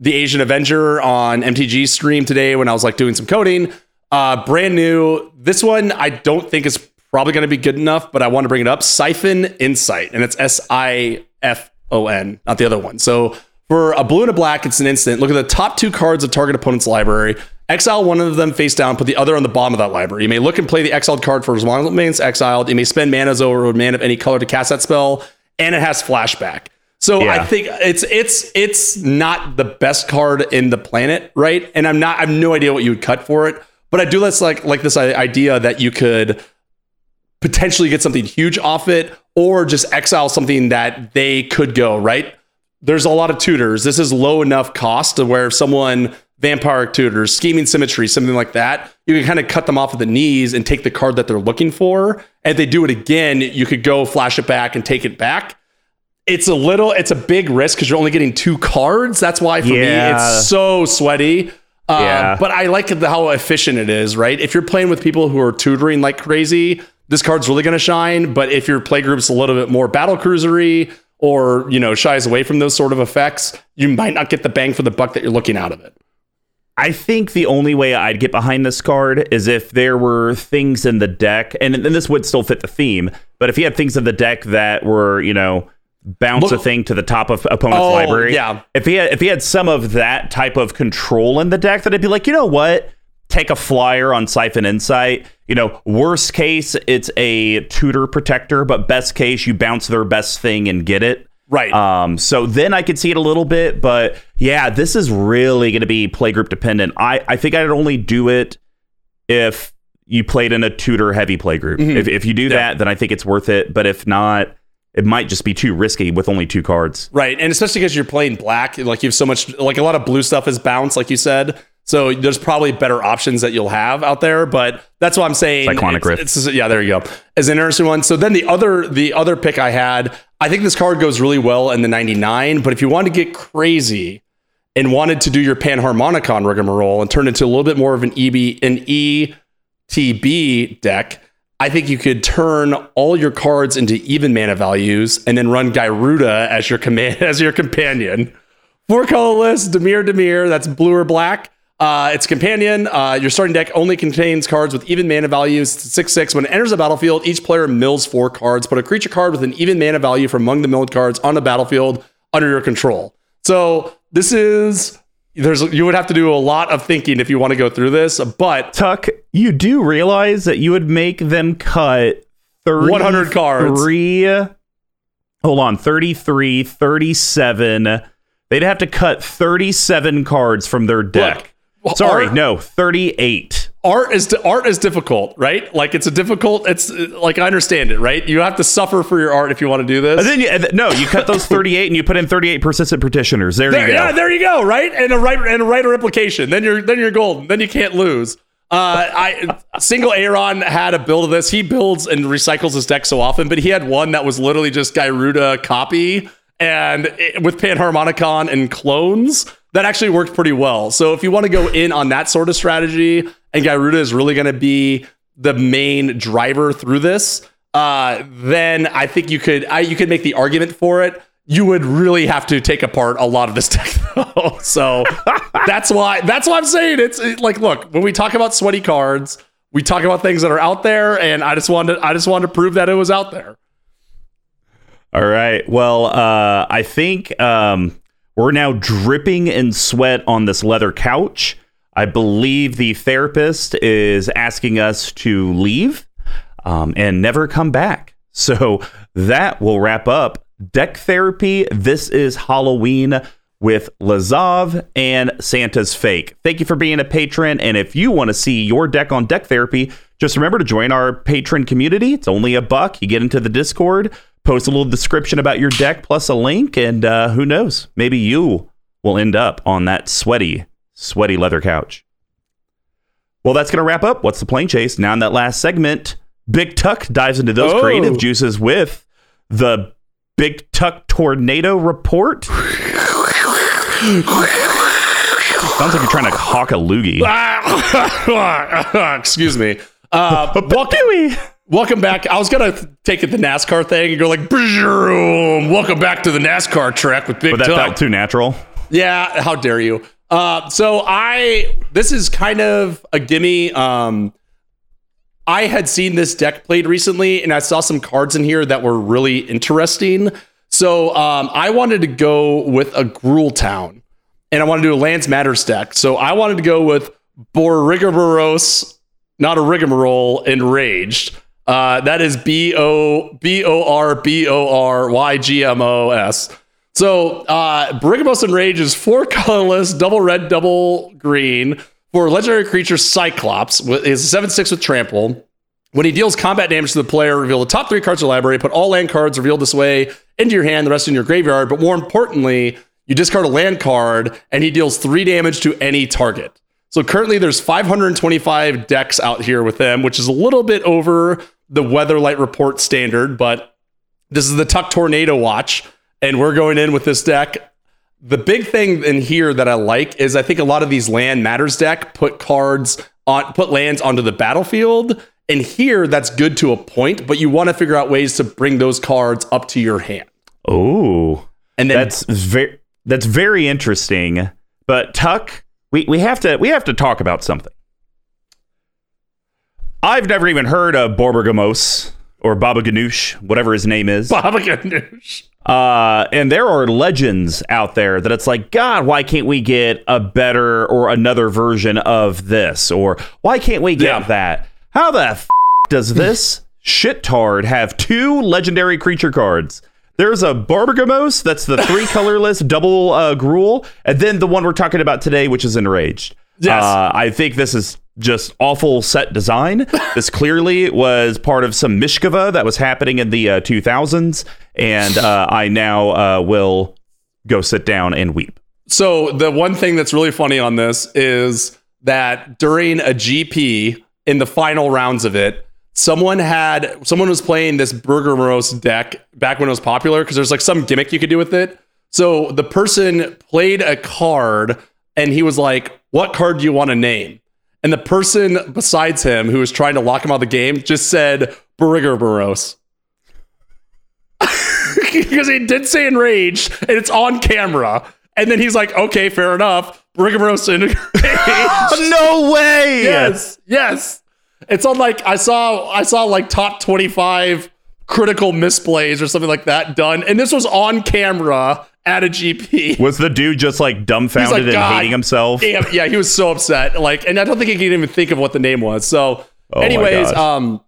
the Asian Avenger on MTG stream today when I was like doing some coding. Uh, brand new. This one I don't think is probably going to be good enough, but I want to bring it up. Siphon Insight, and it's S I F O N, not the other one. So for a blue and a black, it's an instant. Look at the top two cards of target opponent's library. Exile one of them face down, put the other on the bottom of that library. You may look and play the exiled card for as long as it remains exiled. You may spend manas over a mana of any color to cast that spell, and it has flashback. So I think it's it's it's not the best card in the planet, right? And I'm not I have no idea what you would cut for it, but I do like like this idea that you could potentially get something huge off it or just exile something that they could go, right? There's a lot of tutors. This is low enough cost to where if someone vampire tutors, scheming symmetry, something like that, you can kind of cut them off at the knees and take the card that they're looking for. And if they do it again, you could go flash it back and take it back. It's a little, it's a big risk because you're only getting two cards. That's why for me it's so sweaty. Uh, Yeah. But I like the, how efficient it is, right? If you're playing with people who are tutoring like crazy, this card's really going to shine. But if your play group's a little bit more battle cruisery or you know shies away from those sort of effects, you might not get the bang for the buck that you're looking out of it. I think the only way I'd get behind this card is if there were things in the deck, and, and this would still fit the theme, but if you had things in the deck that were, you know, bounce Look- a thing to the top of opponent's Oh, library. yeah. If he had if he had some of that type of control in the deck, that I'd be like, you know what? Take a flyer on Siphon Insight. You know, worst case, it's a tutor protector, but best case, you bounce their best thing and get it. Right. Um, so then I could see it a little bit, but yeah, this is really going to be playgroup dependent. I, I think I'd only do it if you played in a tutor heavy playgroup. If, if you do that, then I think it's worth it. But if not, it might just be too risky with only two cards. Right, and especially because you're playing black, like you have so much, like a lot of blue stuff is bounce, like you said. So there's probably better options that you'll have out there, but that's what I'm saying. Cyclonic it's, Rift. It's, yeah, there you go. As an interesting one. So then the other the other pick I had, I think this card goes really well in the 99. But if you want to get crazy and wanted to do your Panharmonicon rigmarole and turn it into a little bit more of an EB an ETB deck, I think you could turn all your cards into even mana values and then run Gyruda as your command as your companion. Four colorless, Dimir Dimir, that's blue or black. Uh, it's companion. Uh, your starting deck only contains cards with even mana values. It's 6 6. When it enters the battlefield, each player mills four cards. Put a creature card with an even mana value from among the milled cards on the battlefield under your control. So this is. There's you would have to do a lot of thinking if you want to go through this, but Tuck, you do realize that you would make them cut 100 cards. Three, hold on, 33, 37. They'd have to cut 37 cards from their deck. Look, Sorry, art- no, 38. Art is art is difficult, right? Like it's a difficult. It's like I understand it, right? You have to suffer for your art if you want to do this. And then you, no, you cut those 38 and you put in 38 persistent petitioners. There, There, you go. yeah, there you go, right? And a right and a Rite of Replication. Then you're then you're golden. Then you can't lose. Uh, I single Aaron had a build of this. He builds and recycles his deck so often, but he had one that was literally just Gyruda copy and it, with Panharmonicon and clones that actually worked pretty well. So if you want to go in on that sort of strategy, and Gyruda is really going to be the main driver through this, uh, then I think you could I, you could make the argument for it. You would really have to take apart a lot of this deck, though. So that's why that's why I'm saying it's it- like, look, when we talk about sweaty cards, we talk about things that are out there, and I just wanted I just wanted to prove that it was out there. All right. Well, uh, I think um, we're now dripping in sweat on this leather couch. I believe the therapist is asking us to leave um, and never come back. So that will wrap up Deck Therapy. This is Halloween with Lazav and Santa's Fake. Thank you for being a patron. And if you want to see your deck on Deck Therapy, just remember to join our patron community. It's only a buck. You get into the Discord, post a little description about your deck plus a link, and uh, who knows? Maybe you will end up on that sweaty, sweaty leather couch. Well, that's going to wrap up What's the Plane Chase. Now, in that last segment, Big Tuck dives into those Oh. creative juices with the Big Tuck Tornado Report. Sounds like you're trying to hawk a loogie. Excuse me. Uh, welcome, welcome back. I was gonna take it the NASCAR thing and go like, "Boom, welcome back to the NASCAR track with Big But that Tuck." felt too natural. Yeah, how dare you? Uh, so I this is kind of a gimme. Um, I had seen this deck played recently, and I saw some cards in here that were really interesting. So um, I wanted to go with a Gruul Town, and I wanted to do a Lands Matters deck. So I wanted to go with Borborygmos, not a rigmarole, enraged. Uh, that is B O B O R B O R Y G M O S. So, uh, Borborygmos Enrage is four colorless, double red, double green for legendary creature Cyclops. Is 7 6 with trample. When he deals combat damage to the player, reveal the top three cards of the library, put all land cards revealed this way into your hand, the rest in your graveyard. But more importantly, you discard a land card and he deals three damage to any target. So currently there's 525 decks out here with them, which is a little bit over the Weatherlight Report standard, but this is the Tuck Tornado Watch, and we're going in with this deck. The big thing in here that I like is I think a lot of these land matters deck put cards on put lands onto the battlefield. And here that's good to a point, but you want to figure out ways to bring those cards up to your hand. Oh, And then that's very that's very interesting. But Tuck, we, we have to we have to talk about something. I've never even heard of Borbergamos or Baba Ganoush, whatever his name is. Baba Ganoush. Uh, and there are legends out there that it's like, God, why can't we get a better or another version of this? Or why can't we get Yeah. that? How the f- does this shittard have two legendary creature cards? There's a Barbergamos. That's the three colorless double uh, Gruul, and then the one we're talking about today, which is Enraged. Yes. Uh, I think this is just awful set design. this clearly was part of some Mishkova that was happening in the uh, 2000s, and uh, I now uh, will go sit down and weep. So the one thing that's really funny on this is that during a GP in the final rounds of it, someone had someone was playing this Burger Moros deck back when it was popular because there's like some gimmick you could do with it. So the person played a card and he was like, "What card do you want to name?" And the person besides him who was trying to lock him out of the game just said Burger Moros. because he did say enraged and it's on camera. And then he's like, okay, fair enough. Rigorous enraged. no way! yes, yes. It's on like I saw I saw like top 25 critical misplays or something like that done. And this was on camera at a GP. Was the dude just like dumbfounded like, and "God hating himself? Damn, yeah, he was so upset. Like, and I don't think he could even think of what the name was. So, Oh anyways, um,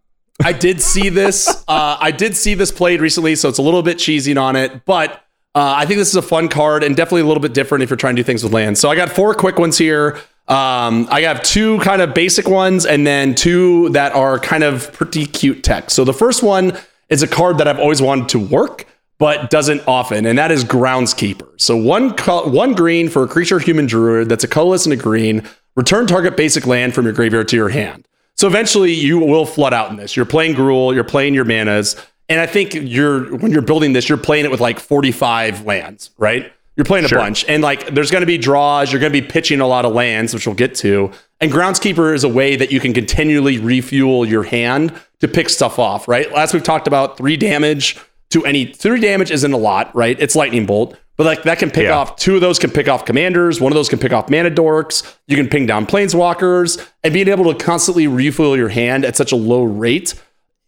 I did see this. Uh, I did see this played recently, so it's a little bit cheesy on it, but uh, I think this is a fun card and definitely a little bit different if you're trying to do things with lands. So I got four quick ones here. Um, I have two kind of basic ones and then two that are kind of pretty cute tech. So the first one is a card that I've always wanted to work, but doesn't often, and that is Groundskeeper. So one co- one green for a creature human druid that's a colorless and a green. Return target basic land from your graveyard to your hand. So eventually you will flood out in this. You're playing Gruul, you're playing your manas, and I think you're when you're building this, you're playing it with like 45 lands, right? You're playing a Sure. bunch, and like there's going to be draws. You're going to be pitching a lot of lands, which we'll get to. And Groundskeeper is a way that you can continually refuel your hand to pick stuff off, right? Last we've talked about three damage to any three damage isn't a lot, right? It's lightning bolt, but like that can pick Yeah. off two of those can pick off commanders, one of those can pick off mana dorks. You can ping down planeswalkers, and being able to constantly refuel your hand at such a low rate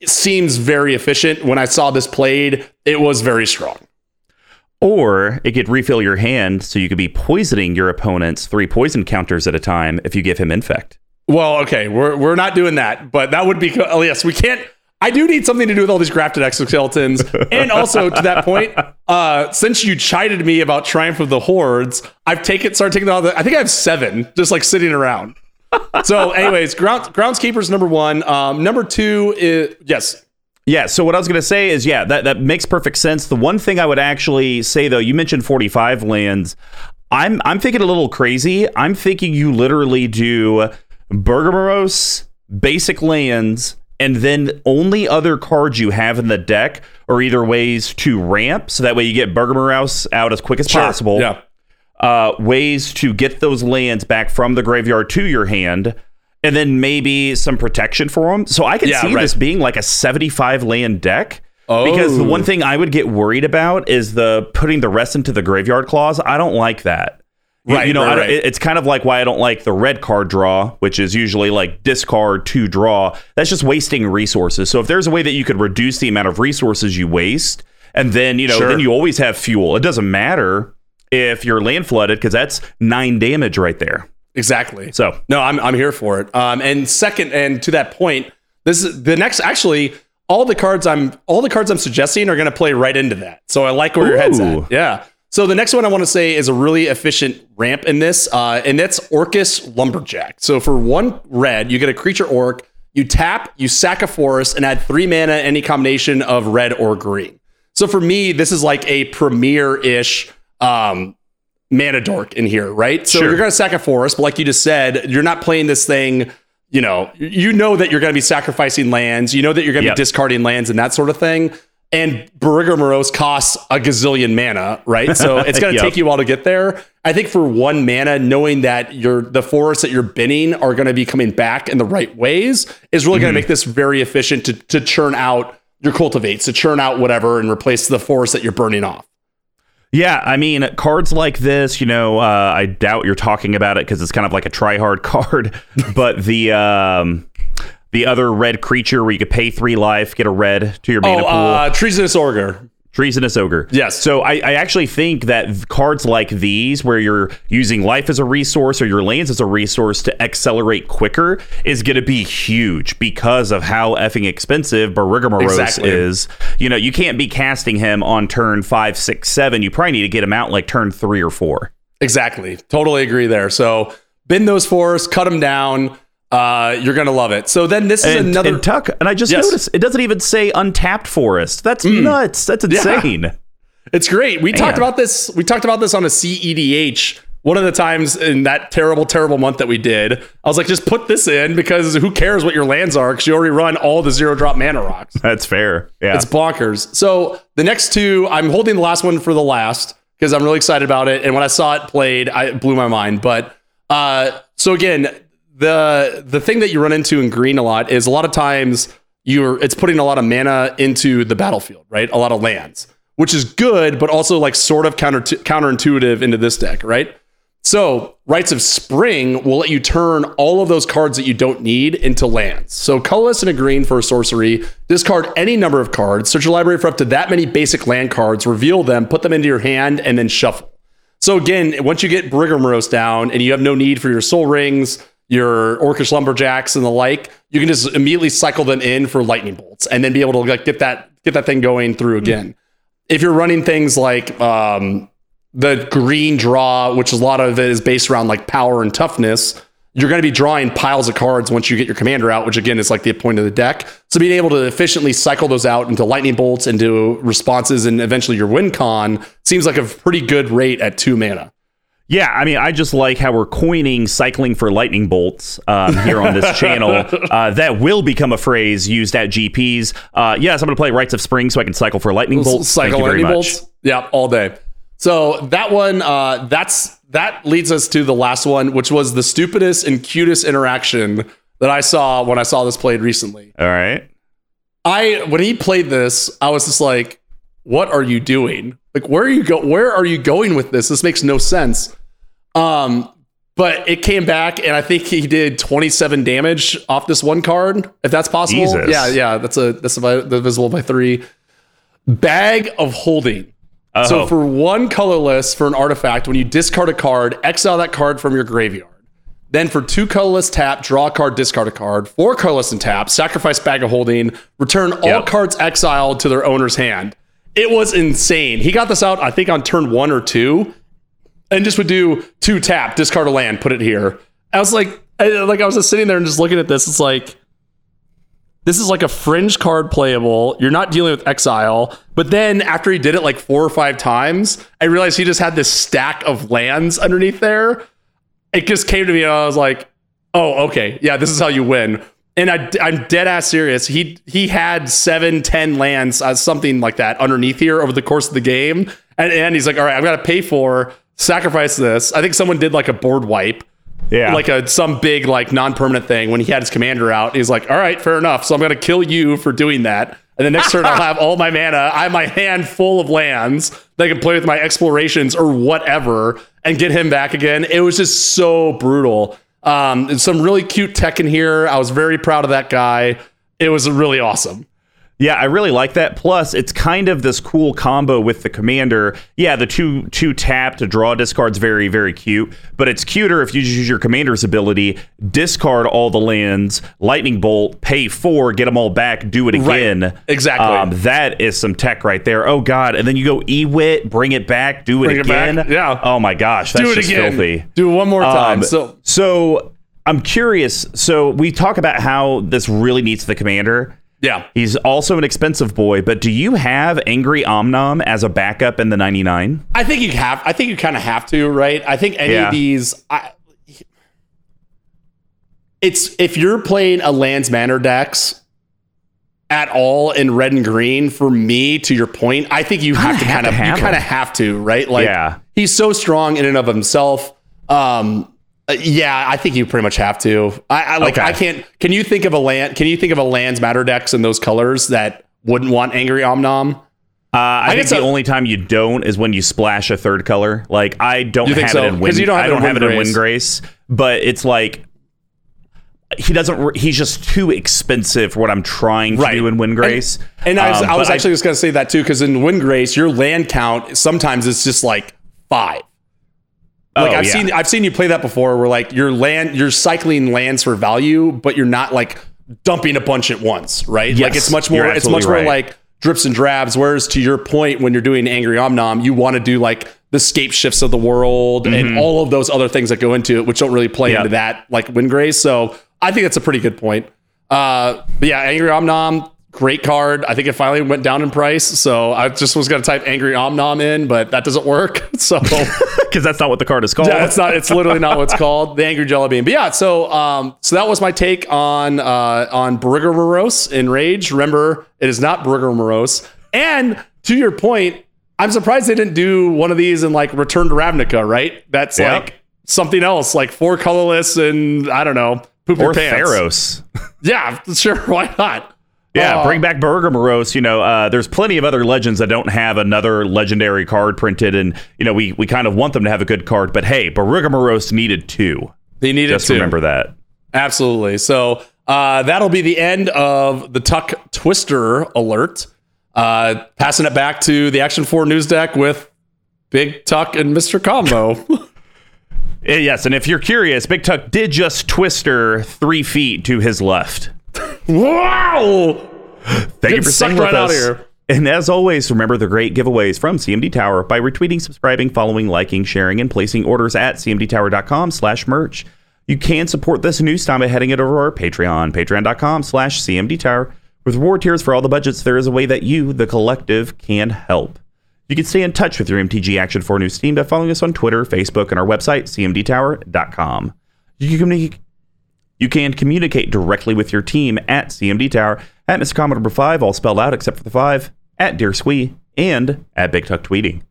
it seems very efficient. When I saw this played, it was very strong. Or it could refill your hand so you could be poisoning your opponent's three poison counters at a time if you give him infect. Well, okay, we're we're not doing that, but that would be oh yes, we can't. I do need something to do with all these grafted exoskeletons, and also to that point, uh, since you chided me about Triumph of the Hordes, I've taken started taking all the. I think I have seven just like sitting around. So, anyways, ground groundskeeper's number one. Um, number two is yes, Yeah, so what I was going to say is, yeah, that, that makes perfect sense. The one thing I would actually say, though, you mentioned 45 lands. I'm, I'm thinking a little crazy. I'm thinking you literally do Borborygmos, basic lands, and then only other cards you have in the deck are either ways to ramp, so that way you get Borborygmos out as quick as possible. Yeah, uh, ways to get those lands back from the graveyard to your hand, and then maybe some protection for them. So I can Yeah, see right. this being like a 75 land deck. Oh. Because the Oh. one thing I would get worried about is the putting the rest into the graveyard clause. I don't like that. Right, you know, right, right. it- it's kind of like why I don't like the red card draw, which is usually like discard to draw. That's just wasting resources. So if there's a way that you could reduce the amount of resources you waste, and then you know, Sure. then you always have fuel. It doesn't matter if you're land flooded because that's nine damage right there. exactly. So No, I'm I'm here for it. Um, and second, and to that point, this is the next. Actually, all the cards I'm all the cards I'm suggesting are going to play right into that. So I like where your head's at. Yeah. So the next one I want to say is a really efficient ramp in this, uh, and that's Orcish Lumberjack. So for one red, you get a creature orc. You tap, you sack a forest, and add three mana any combination of red or green. So for me, this is like a premier-ish um, mana dork in here, right? So Sure. you're going to sack a forest, but like you just said, you're not playing this thing. You know, you know that you're going to be sacrificing lands. You know that you're going to Yep. be discarding lands and that sort of thing. And Borborygmos costs a gazillion mana, right? So it's going to Yep. take you a while to get there. I think for one mana, knowing that your the forests that you're binning are going to be coming back in the right ways is really Mm-hmm. going to make this very efficient to, to churn out your cultivates, to churn out whatever and replace the forest that you're burning off. Yeah, I mean, cards like this, you know, uh, I doubt you're talking about it because it's kind of like a try hard card. but the um, the other red creature where you could pay three life, get a red to your mana Oh, pool. uh, treasonous Ogre. Treasonous Ogre. Yes. So I, I actually think that cards like these, where you're using life as a resource or your lands as a resource to accelerate quicker, is going to be huge because of how effing expensive Borborygmos Exactly. is. You know, you can't be casting him on turn five, six, seven. You probably need to get him out like turn three or four. Exactly. Totally agree there. So bend those forests, cut them down. Uh, you're gonna love it. So then this is And, another. and Tuck, and I just Yes. Mm. noticed it doesn't even say untapped forest. That's nuts. That's insane. It's great. We talked about this. We talked about this on a CEDH. One of the times in that terrible, terrible month that we did, I was like, just put this in because who cares what your lands are? Because you already run all the zero drop mana rocks. That's fair. Yeah. It's bonkers. So the next two, I'm holding the last one for the last because I'm really excited about it. And when I saw it played, I it blew my mind. But uh, so again, the the thing that you run into in green a lot is a lot of times you're it's putting a lot of mana into the battlefield, right? A lot of lands, which is good, but also like sort of counter counterintuitive into this deck, right? So, Rites of Spring will let you turn all of those cards that you don't need into lands. So, colorless and a green for a sorcery, discard any number of cards, search your library for up to that many basic land cards, reveal them, put them into your hand, and then shuffle. So, again, once you get Borborygmos down and you have no need for your Sol Rings, your Orcish Lumberjacks, and the like, you can just immediately cycle them in for Lightning Bolts and then be able to like get that get that thing going through again. If you're running things like um, the green draw, which a lot of it is based around like power and toughness, you're going to be drawing piles of cards once you get your commander out, which again is like the point of the deck. So being able to efficiently cycle those out into lightning bolts, into responses, and eventually your win con seems like a pretty good rate at two mana. Yeah, I mean, I just like how we're coining cycling for lightning bolts um, here on this channel. Uh, that will become a phrase used at GPs. Uh, yes, I'm going to play Rites of Spring so I can cycle for lightning bolts. cycle Thank you very lightning much. bolts. Yeah, all day. So that one, uh, that's that leads us to the last one, which was the stupidest and cutest interaction that I saw when I saw this played recently. All right. I when he played this, I was just like, "What are you doing? Like, where are you go? Where are you going with this? This makes no sense." Um, but it came back, and I think he did 27 damage off this one card, if that's possible. Jesus. Yeah, yeah, that's a that's a, divisible by three. Bag of holding. So Oh. for one colorless for an artifact, when you discard a card, exile that card from your graveyard. Then for two colorless tap, draw a card, discard a card. Four colorless and tap, sacrifice bag of holding, return all Yep. cards exiled to their owner's hand. It was insane. He got this out, I think, on turn one or two, and just would do two tap, discard a land, put it here. I was like, I, like I was just sitting there and just looking at this. It's like, this is like a fringe card playable. You're not dealing with exile. But then after he did it like four or five times, I realized he just had this stack of lands underneath there. It just came to me and I was like, oh, okay. Yeah, this is how you win. And I, I'm dead ass serious. He he had seven, ten lands, uh, something like that, underneath here over the course of the game. And, and he's like, all right, I've got to pay for sacrifice this. I think someone did like a board wipe Yeah. like a some big like non-permanent thing when he had his commander out. He's like, all right, fair enough. So I'm gonna kill you for doing that. And the next turn I'll have all my mana. I have my hand full of lands that I can play with my explorations or whatever and get him back again. It was just so brutal. Um, some really cute tech in here. I was very proud of that guy. It was really awesome. Yeah, I really like that. Plus, it's kind of this cool combo with the commander. Yeah, the two two tap to draw discard's very very cute, but it's cuter if you just use your commander's ability, discard all the lands, lightning bolt, pay four, get them all back, do it again. Right. Exactly. Um, that is some tech right there. Oh god, and then you go ewit, bring it back, do it Bring it back. again. Yeah. Oh my gosh, that's Do it just again. filthy. Do it one more time. Um, so so I'm curious. So we talk about how this really needs the commander. Yeah. He's also an expensive boy, but do you have Angry Omnath as a backup in the 99? I think you have. I think you kind of have to, right? I think any Yeah. of these. I, it's if you're playing a lands manor decks at all in red and green. For me, to your point, I think you have to kind of you kind of have to, right? Like, Yeah. he's so strong in and of himself. Um, uh, yeah, I think you pretty much have to. I, I like. Okay. I can't. Can you think of a land? Can you think of a lands matter decks in those colors that wouldn't want angry omnath? Uh, I, think guess the a- only time you don't is when you splash a third color. Like I don't think have so? it in wind. you don't have I don't have it in Windgrace. Windgrace, but it's like he doesn't. He's just too expensive for what I'm trying to Right. do in Windgrace. And I was, Um, I was actually just going to say that too, because in Windgrace, your land count sometimes it's just like five. Like Oh, I've yeah. seen, I've seen you play that before, where like your land, you're cycling lands for value, but you're not like dumping a bunch at once, right? like it's much more, it's much absolutely more like drips and drabs. Whereas to your point, when you're doing Angry Omnath, you want to do like the scape shifts of the world and all of those other things that go into it, which don't really play Mm-hmm. Yep. into that like Windgrace. So I think that's a pretty good point. Uh, but yeah, Angry Omnath, great card. I think it finally went down in price. So I just was going to type Angry Omnath in, but that doesn't work. So because that's not what the card is called. yeah, it's not. It's literally not what's called the Angry Jelly Bean. But yeah, so um, so that was my take on uh, on Brigger Morose in Rage. Remember, it is not Brigger Morose. And to your point, I'm surprised they didn't do one of these in like Return to Ravnica. Right? That's Yeah. like something else, like four colorless and I don't know, poop or your pants. Theros. Yeah, sure. Why not? Yeah, Uh, bring back Burger Moros. You know, uh, there's plenty of other legends that don't have another legendary card printed, and you know, we we kind of want them to have a good card. But hey, Baruga Moros needed two. They needed Just to remember that. Absolutely. So uh, that'll be the end of the Tuck Twister alert. Uh, passing it back to the Action 4 news deck with Big Tuck and Mr. Combo. Eh, Yes, and if you're curious, Big Tuck did just twister three feet to his left. Wow! Thank you for staying with right out us. here. And as always, remember the great giveaways from CMD Tower by retweeting, subscribing, following, liking, sharing, and placing orders at cmdtower.com slash merch. You can support this news time by heading it over to our Patreon, patreon.com slash cmdtower. With reward tiers for all the budgets, there is a way that you, the collective, can help. You can stay in touch with your MTG Action 4 News team by following us on Twitter, Facebook, and our website, cmdtower.com. You can communicate you can communicate directly with your team at CMD Tower, at Mr. Commodore number 5, all spelled out except for the 5, at Dear Squee, and at Big Tuck Tweeting.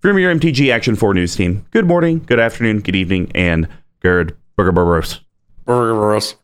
From your MTG Action 4 News team, good morning, good afternoon, good evening, and good burger burgers. Burger Bros.